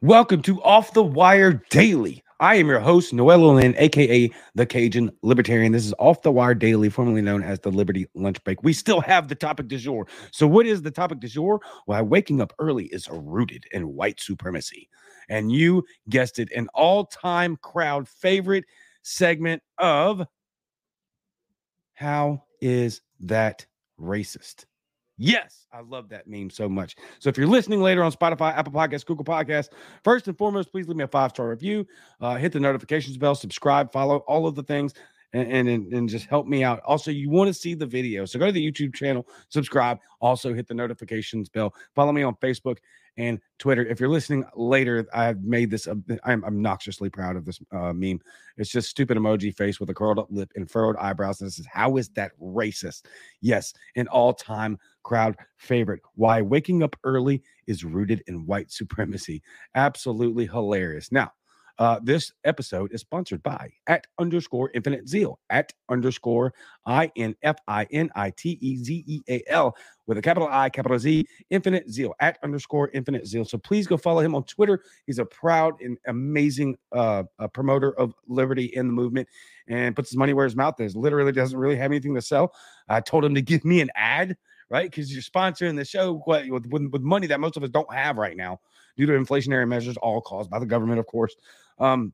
Welcome to Off the Wire Daily. I am your host, Noel Lynn, aka the Cajun Libertarian. This is Off the Wire Daily, formerly known as the Liberty Lunch Break. We still have the topic du jour. So, what is the topic du jour? Why waking up early is rooted in white supremacy. And you guessed it, an all time crowd favorite segment of How is That Racist? Yes, I love that meme so much. So if you're listening later on Spotify, Apple Podcasts, Google Podcasts, first and foremost, please leave me a five star review. Uh, hit the notifications bell, subscribe, follow all of the things, and and, and just help me out. Also, you want to see the video, so go to the YouTube channel, subscribe. Also, hit the notifications bell. Follow me on Facebook and Twitter. If you're listening later, I've made this. I'm obnoxiously proud of this uh, meme. It's just stupid emoji face with a curled up lip and furrowed eyebrows. And this is how is that racist? Yes, an all time crowd favorite. Why waking up early is rooted in white supremacy. Absolutely hilarious. Now, uh, this episode is sponsored by at underscore infinite zeal at underscore I N F I N I T E Z E A L with a capital I, capital Z, infinite zeal at underscore infinite zeal. So please go follow him on Twitter. He's a proud and amazing uh, promoter of liberty in the movement and puts his money where his mouth is. Literally doesn't really have anything to sell. I told him to give me an ad right? Because you're sponsoring the show with, with, with money that most of us don't have right now due to inflationary measures, all caused by the government, of course. Um,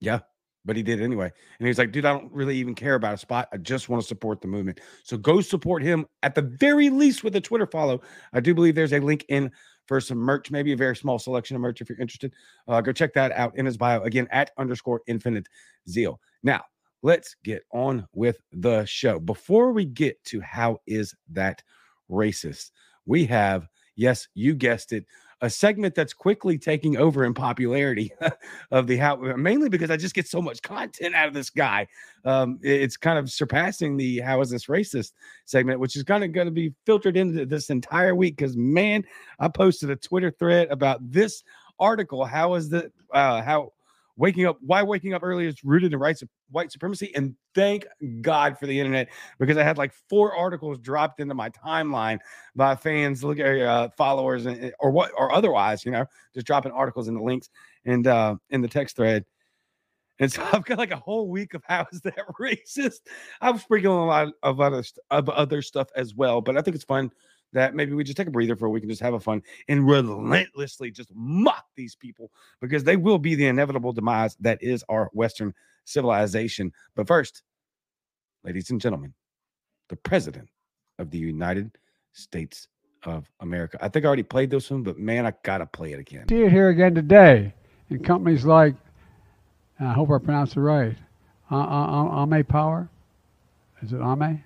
yeah, but he did anyway. And he was like, dude, I don't really even care about a spot. I just want to support the movement. So go support him at the very least with a Twitter follow. I do believe there's a link in for some merch, maybe a very small selection of merch if you're interested. Uh, go check that out in his bio again at underscore infinite zeal. Now, let's get on with the show. Before we get to how is that racist, we have, yes, you guessed it, a segment that's quickly taking over in popularity of the how mainly because I just get so much content out of this guy. Um, it's kind of surpassing the how is this racist segment, which is kind of going to be filtered into this entire week because man, I posted a Twitter thread about this article. How is the uh, how waking up why waking up early is rooted in rights of white supremacy and thank god for the internet because i had like four articles dropped into my timeline by fans look at uh, followers and, or what or otherwise you know just dropping articles in the links and uh in the text thread and so I've got like a whole week of how is that racist. I'm sprinkling a lot of other of other stuff as well, but I think it's fun that maybe we just take a breather for a week and just have a fun and relentlessly just mock these people because they will be the inevitable demise that is our Western civilization. But first, ladies and gentlemen, the president of the United States of America. I think I already played this one, but man, I gotta play it again. See it here again today in companies like, I hope I pronounced it right, Ame Power. Is it Ame?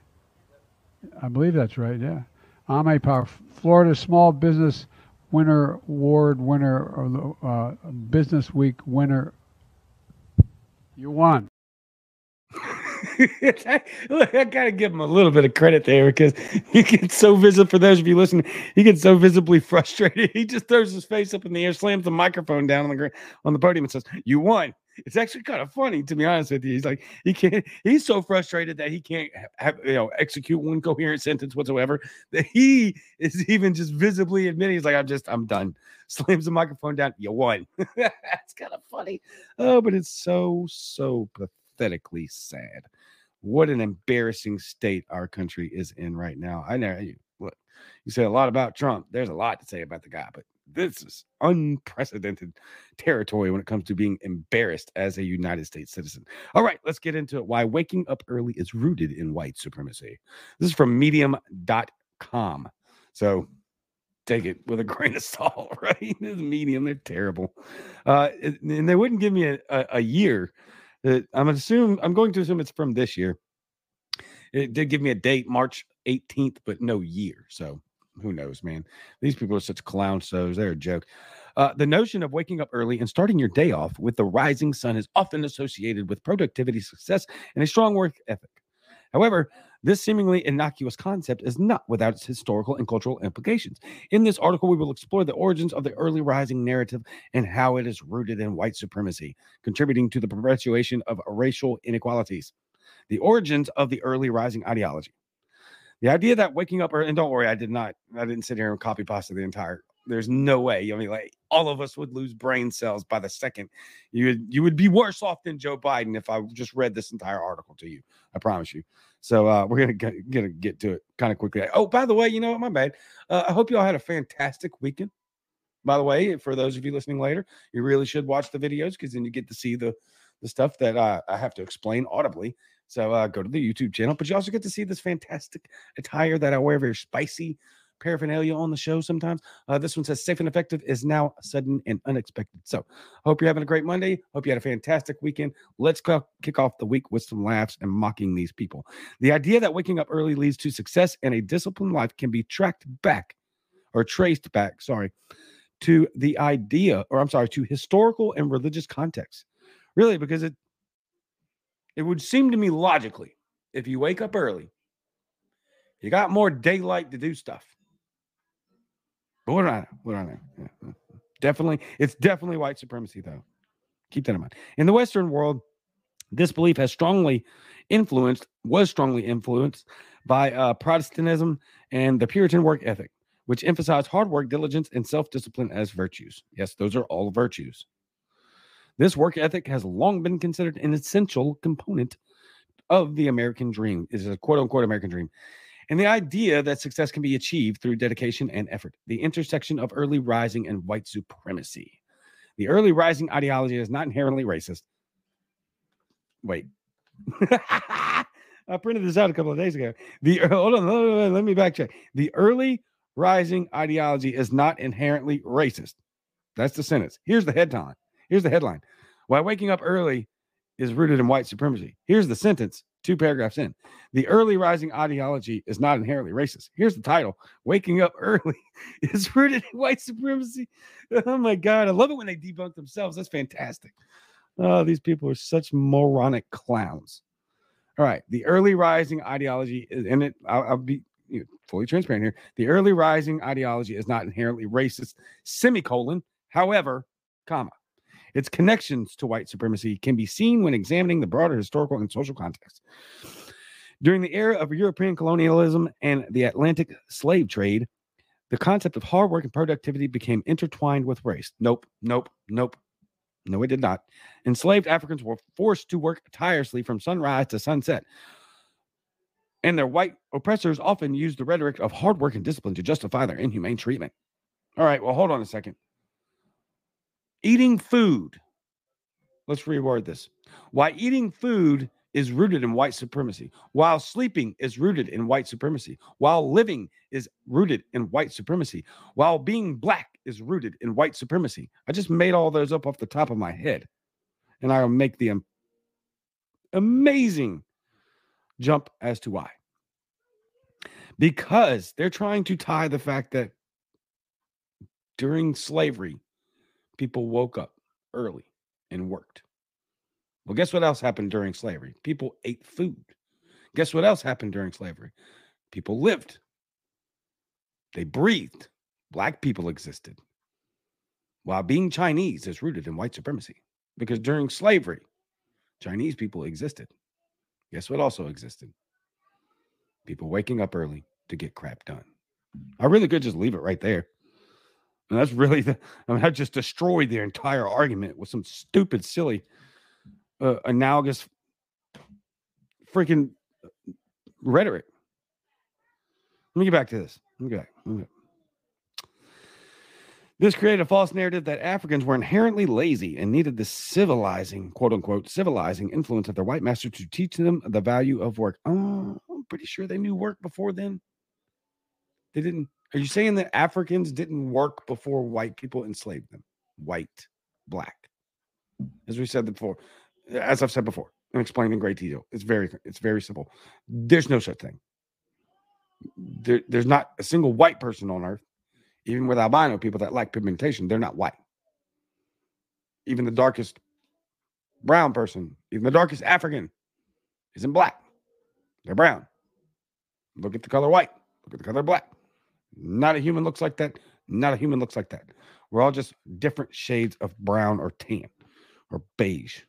I believe that's right. Yeah. Ame Power, Florida Small Business Winner Award winner, or the uh, Business Week winner. You won. I gotta give him a little bit of credit there because he gets so visible. For those of you listening, he gets so visibly frustrated. He just throws his face up in the air, slams the microphone down on the on the podium, and says, "You won." It's actually kind of funny, to be honest with you. He's like, he can't. He's so frustrated that he can't have you know execute one coherent sentence whatsoever. That he is even just visibly admitting he's like, I'm just, I'm done. Slams the microphone down. You won. That's kind of funny. Oh, but it's so so pathetically sad. What an embarrassing state our country is in right now. I know you look. You say a lot about Trump. There's a lot to say about the guy, but this is unprecedented territory when it comes to being embarrassed as a United States citizen. All right, let's get into it. Why waking up early is rooted in white supremacy. This is from medium.com. So take it with a grain of salt, right? This medium, they're terrible. Uh, and they wouldn't give me a, a, a year. Uh, I'm assume I'm going to assume it's from this year. It did give me a date, March 18th, but no year. So who knows, man? These people are such clown shows. They're a joke. Uh, the notion of waking up early and starting your day off with the rising sun is often associated with productivity, success, and a strong work ethic. However, this seemingly innocuous concept is not without its historical and cultural implications. In this article, we will explore the origins of the early rising narrative and how it is rooted in white supremacy, contributing to the perpetuation of racial inequalities. The origins of the early rising ideology. The idea that waking up and don't worry, I did not, I didn't sit here and copy pasta the entire There's no way. I mean, like all of us would lose brain cells by the second. You would you would be worse off than Joe Biden if I just read this entire article to you. I promise you. So uh, we're gonna get, gonna get to it kind of quickly. Oh, by the way, you know what? My bad. Uh, I hope you all had a fantastic weekend. By the way, for those of you listening later, you really should watch the videos because then you get to see the the stuff that uh, I have to explain audibly. So uh, go to the YouTube channel, but you also get to see this fantastic attire that I wear, very spicy paraphernalia on the show sometimes. Uh, this one says safe and effective is now sudden and unexpected. So hope you're having a great Monday. Hope you had a fantastic weekend. Let's kick off the week with some laughs and mocking these people. The idea that waking up early leads to success and a disciplined life can be tracked back or traced back, sorry, to the idea, or I'm sorry, to historical and religious context. Really, because it it would seem to me logically, if you wake up early, you got more daylight to do stuff. But what I? What I know? Yeah. Definitely, it's definitely white supremacy, though. Keep that in mind. In the Western world, this belief has strongly influenced, was strongly influenced by uh, Protestantism and the Puritan work ethic, which emphasized hard work, diligence, and self discipline as virtues. Yes, those are all virtues. This work ethic has long been considered an essential component of the American dream. Is a quote unquote American dream. And the idea that success can be achieved through dedication and effort, the intersection of early rising and white supremacy. The early rising ideology is not inherently racist. Wait. I printed this out a couple of days ago. The hold on, hold on, let me backtrack. The early rising ideology is not inherently racist. That's the sentence. Here's the headline. Here's the headline. Why waking up early is rooted in white supremacy. Here's the sentence, two paragraphs in. The early rising ideology is not inherently racist. Here's the title Waking Up Early is rooted in white supremacy. Oh my God. I love it when they debunk themselves. That's fantastic. Oh, these people are such moronic clowns. All right. The early rising ideology is in it. I'll, I'll be you know, fully transparent here. The early rising ideology is not inherently racist, semicolon. However, comma, its connections to white supremacy can be seen when examining the broader historical and social context. During the era of European colonialism and the Atlantic slave trade, the concept of hard work and productivity became intertwined with race. Nope, nope, nope. No, it did not. Enslaved Africans were forced to work tirelessly from sunrise to sunset. And their white oppressors often used the rhetoric of hard work and discipline to justify their inhumane treatment. All right, well, hold on a second. Eating food. Let's reword this. Why eating food is rooted in white supremacy, while sleeping is rooted in white supremacy, while living is rooted in white supremacy, while being black is rooted in white supremacy. I just made all those up off the top of my head, and I'll make the amazing jump as to why. Because they're trying to tie the fact that during slavery, people woke up early and worked. Well, guess what else happened during slavery? People ate food. Guess what else happened during slavery? People lived. They breathed. Black people existed. While being Chinese is rooted in white supremacy, because during slavery, Chinese people existed. Guess what also existed? People waking up early to get crap done. I really could just leave it right there. And that's really the, I mean, I just destroyed the entire argument with some stupid, silly, uh, analogous freaking uh, rhetoric. Let me get back to this. Let me get back. Let me get. This created a false narrative that Africans were inherently lazy and needed the civilizing, quote unquote, civilizing influence of their white master to teach them the value of work. Oh, I'm pretty sure they knew work before then. They didn't. Are you saying that Africans didn't work before white people enslaved them? White, black. As we said before, as I've said before and explained in great detail, it's very it's very simple. There's no such thing. There, there's not a single white person on earth even with albino people that lack pigmentation, they're not white. Even the darkest brown person, even the darkest African, isn't black. They're brown. Look at the color white. Look at the color black. Not a human looks like that. Not a human looks like that. We're all just different shades of brown or tan or beige.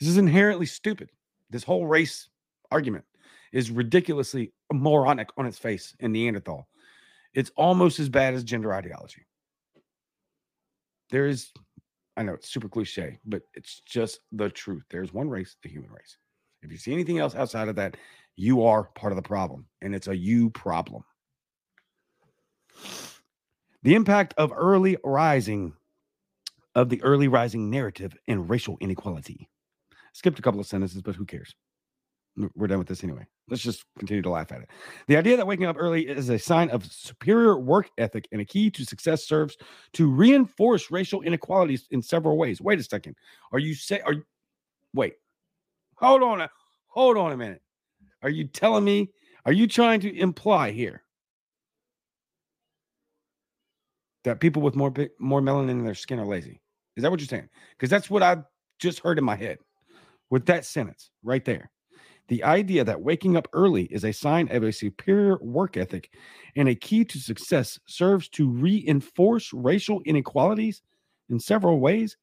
This is inherently stupid. This whole race argument is ridiculously moronic on its face in Neanderthal It's almost as bad as gender ideology. There is, I know it's super cliche, but it's just the truth. There's one race, the human race. If you see anything else outside of that, you are part of the problem, and it's a you problem. The impact of early rising, of the early rising narrative and racial inequality. Skipped a couple of sentences, but who cares? We're done with this anyway. Let's just continue to laugh at it. The idea that waking up early is a sign of superior work ethic and a key to success serves to reinforce racial inequalities in several ways. Wait a second. Are you say are you wait? Hold on. A, hold on a minute. Are you telling me? Are you trying to imply here that people with more more melanin in their skin are lazy? Is that what you're saying? Because that's what I just heard in my head with that sentence right there. The idea that waking up early is a sign of a superior work ethic and a key to success serves to reinforce racial inequalities in several ways.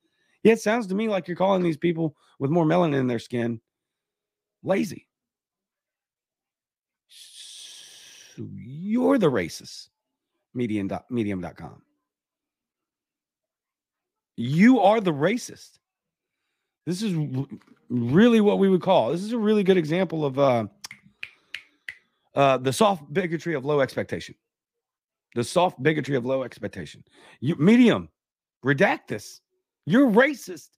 Yeah, it sounds to me like you're calling these people with more melanin in their skin lazy. So you're the racist. Medium, medium.com. You are the racist. This is really what we would call. This is a really good example of uh, uh, the soft bigotry of low expectation. The soft bigotry of low expectation. You medium, redact this. You're racist,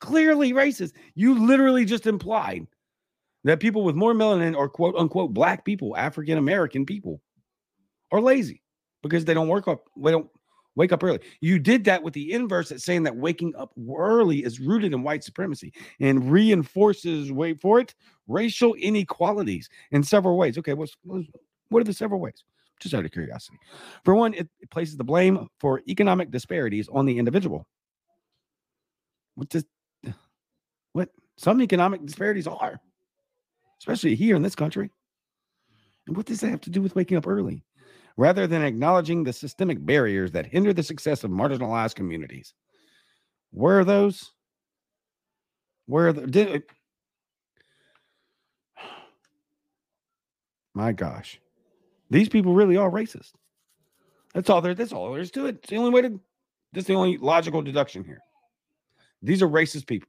clearly racist. You literally just implied that people with more melanin or quote unquote black people, African American people, are lazy because they don't work up. They don't Wake up early. You did that with the inverse that's saying that waking up early is rooted in white supremacy and reinforces, wait for it, racial inequalities in several ways. Okay, what's, what are the several ways? Just out of curiosity. For one, it, it places the blame for economic disparities on the individual. What does what some economic disparities are, especially here in this country. And what does that have to do with waking up early? Rather than acknowledging the systemic barriers that hinder the success of marginalized communities. Where are those? Where are the. Did, uh, my gosh. These people really are racist. That's all there. That's all there is to it. It's the only way to. That's the only logical deduction here. These are racist people.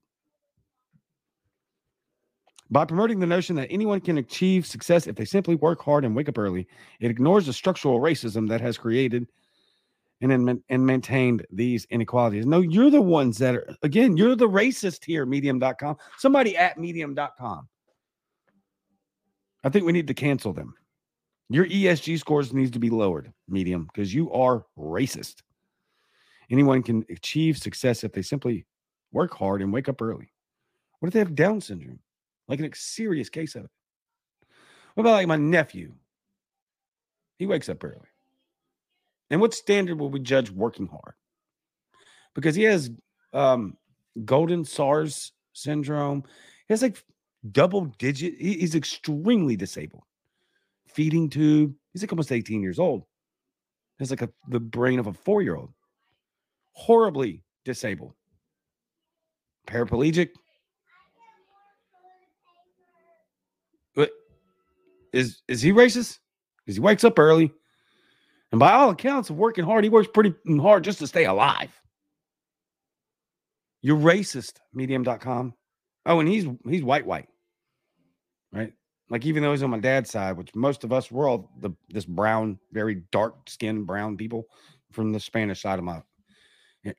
By promoting the notion that anyone can achieve success if they simply work hard and wake up early, it ignores the structural racism that has created and, and maintained these inequalities. No, you're the ones that are, again, you're the racist here, medium.com. Somebody at medium.com. I think we need to cancel them. Your ESG scores needs to be lowered, medium, because you are racist. Anyone can achieve success if they simply work hard and wake up early. What if they have Down syndrome? Like a serious case of it. What about like my nephew? He wakes up early. And what standard will we judge working hard? Because he has um, Goldenhar's syndrome. He has like double digit. He's extremely disabled. Feeding tube. He's like almost 18 years old. Has like a, the brain of a four year old. Horribly disabled. Paraplegic. Is is he racist? Because he wakes up early, and by all accounts of working hard, he works pretty hard just to stay alive. You're racist, medium.com. Oh, and he's he's white white. Right? Like even though he's on my dad's side, which most of us we're all the this brown, very dark skinned brown people from the Spanish side of my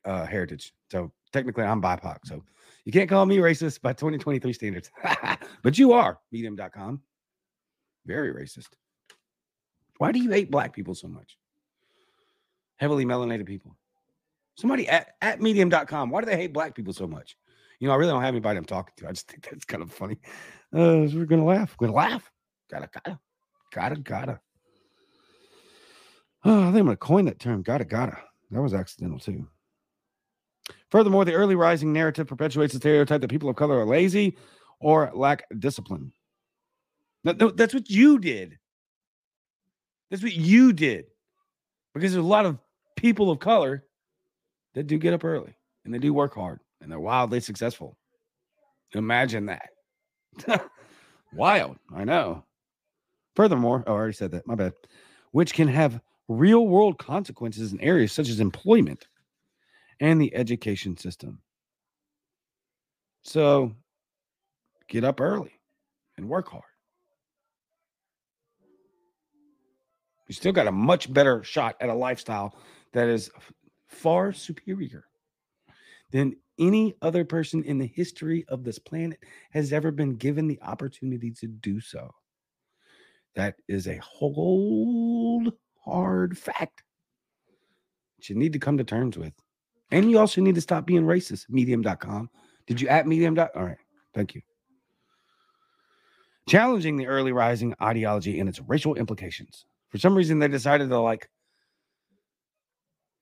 uh, heritage. So technically I'm BIPOC. So you can't call me racist by 2023 standards. but you are, medium.com. Very racist. Why do you hate black people so much? Heavily melanated people. Somebody at, at medium.com. Why do they hate black people so much? You know, I really don't have anybody I'm talking to. I just think that's kind of funny. Uh, we're gonna laugh. We're gonna laugh. Gotta, gotta, gotta, gotta. Oh, I think I'm gonna coin that term. Gotta, gotta. That was accidental too. Furthermore, the early rising narrative perpetuates the stereotype that people of color are lazy or lack discipline. That's what you did. That's what you did. Because there's a lot of people of color that do get up early and they do work hard and they're wildly successful. Imagine that. Wild. I know. Furthermore, oh, I already said that. My bad. Which can have real world consequences in areas such as employment and the education system. So get up early and work hard. You still got a much better shot at a lifestyle that is far superior than any other person in the history of this planet has ever been given the opportunity to do so. That is a whole hard fact that you need to come to terms with. And you also need to stop being racist. Medium.com. Did you at medium? All right. Thank you. Challenging the early rising ideology and its racial implications. For some reason, they decided to like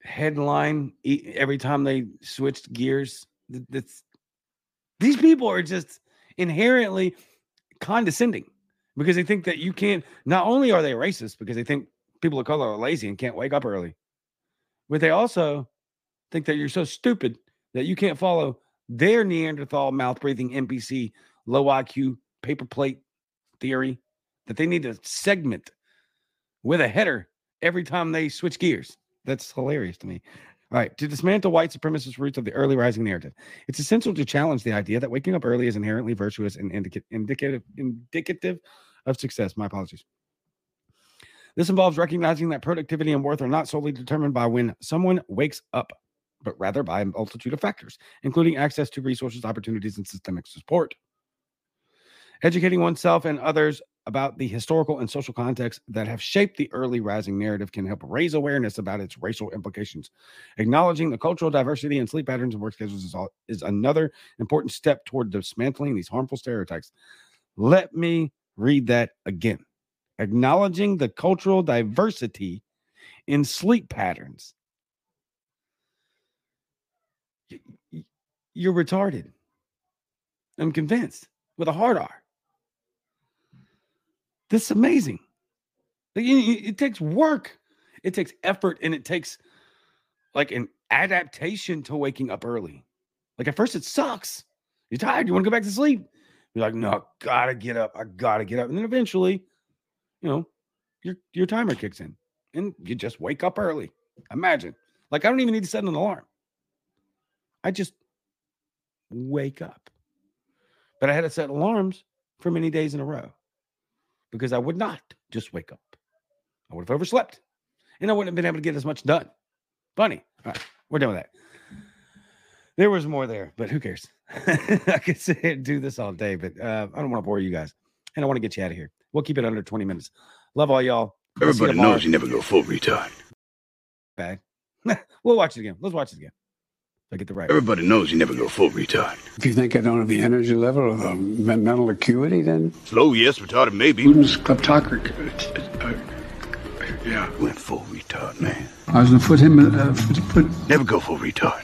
headline every time they switched gears. That's these people are just inherently condescending because they think that you can't. Not only are they racist because they think people of color are lazy and can't wake up early, but they also think that you're so stupid that you can't follow their Neanderthal mouth breathing NPC low IQ paper plate theory that they need to segment with a header every time they switch gears. That's hilarious to me. All right, to dismantle white supremacist roots of the early rising narrative, it's essential to challenge the idea that waking up early is inherently virtuous and indica- indicative indicative of success. My apologies. This involves recognizing that productivity and worth are not solely determined by when someone wakes up, but rather by a multitude of factors, including access to resources, opportunities, and systemic support. Educating oneself and others about the historical and social context that have shaped the early rising narrative can help raise awareness about its racial implications. Acknowledging the cultural diversity and sleep patterns and work schedules is, all, is another important step toward dismantling these harmful stereotypes. Let me read that again. Acknowledging the cultural diversity in sleep patterns. You're retarded. I'm convinced with a hard R. This is amazing. It takes work, it takes effort, and it takes like an adaptation to waking up early. Like at first, it sucks. You're tired. You want to go back to sleep. You're like, no, I gotta get up. I gotta get up. And then eventually, you know, your your timer kicks in, and you just wake up early. Imagine, like I don't even need to set an alarm. I just wake up. But I had to set alarms for many days in a row because I would not just wake up. I would have overslept and I wouldn't have been able to get as much done. Funny. All right, we're done with that. There was more there, but who cares? I could sit here and do this all day, but uh, I don't want to bore you guys. And I want to get you out of here. We'll keep it under 20 minutes. Love all y'all. Everybody knows you never go full retard. Bad. we'll watch it again. Let's watch it again. I get the right. Everybody knows you never go full retard. If you think I don't have the energy level or the mental acuity, then. Slow, yes, retarded, maybe. Putin's kleptocracy. Uh, uh, yeah. Went full retard, man. I was going to put him. Uh, put... Never go full retard.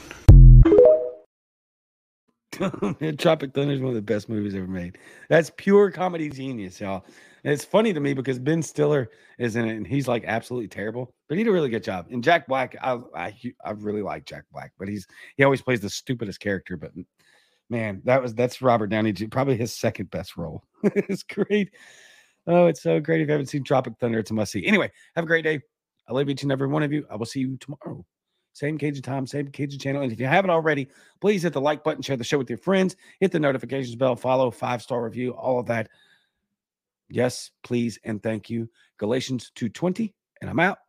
Tropic Thunder is one of the best movies ever made. That's pure comedy genius, y'all. And it's funny to me because Ben Stiller is in it and he's like absolutely terrible, but he did a really good job. And Jack Black, I I, I really like Jack Black, but he's he always plays the stupidest character. But mm, man, that was that's Robert Downey, probably his second best role. it's great. Oh, it's so great. If you haven't seen Tropic Thunder, it's a must see. Anyway, have a great day. I love each and every one of you. I will see you tomorrow. Same Cajun time, same Cajun channel. And if you haven't already, please hit the like button, share the show with your friends, hit the notifications bell, follow, five star review, all of that. Yes, please, and thank you. Galatians 2:20, and I'm out.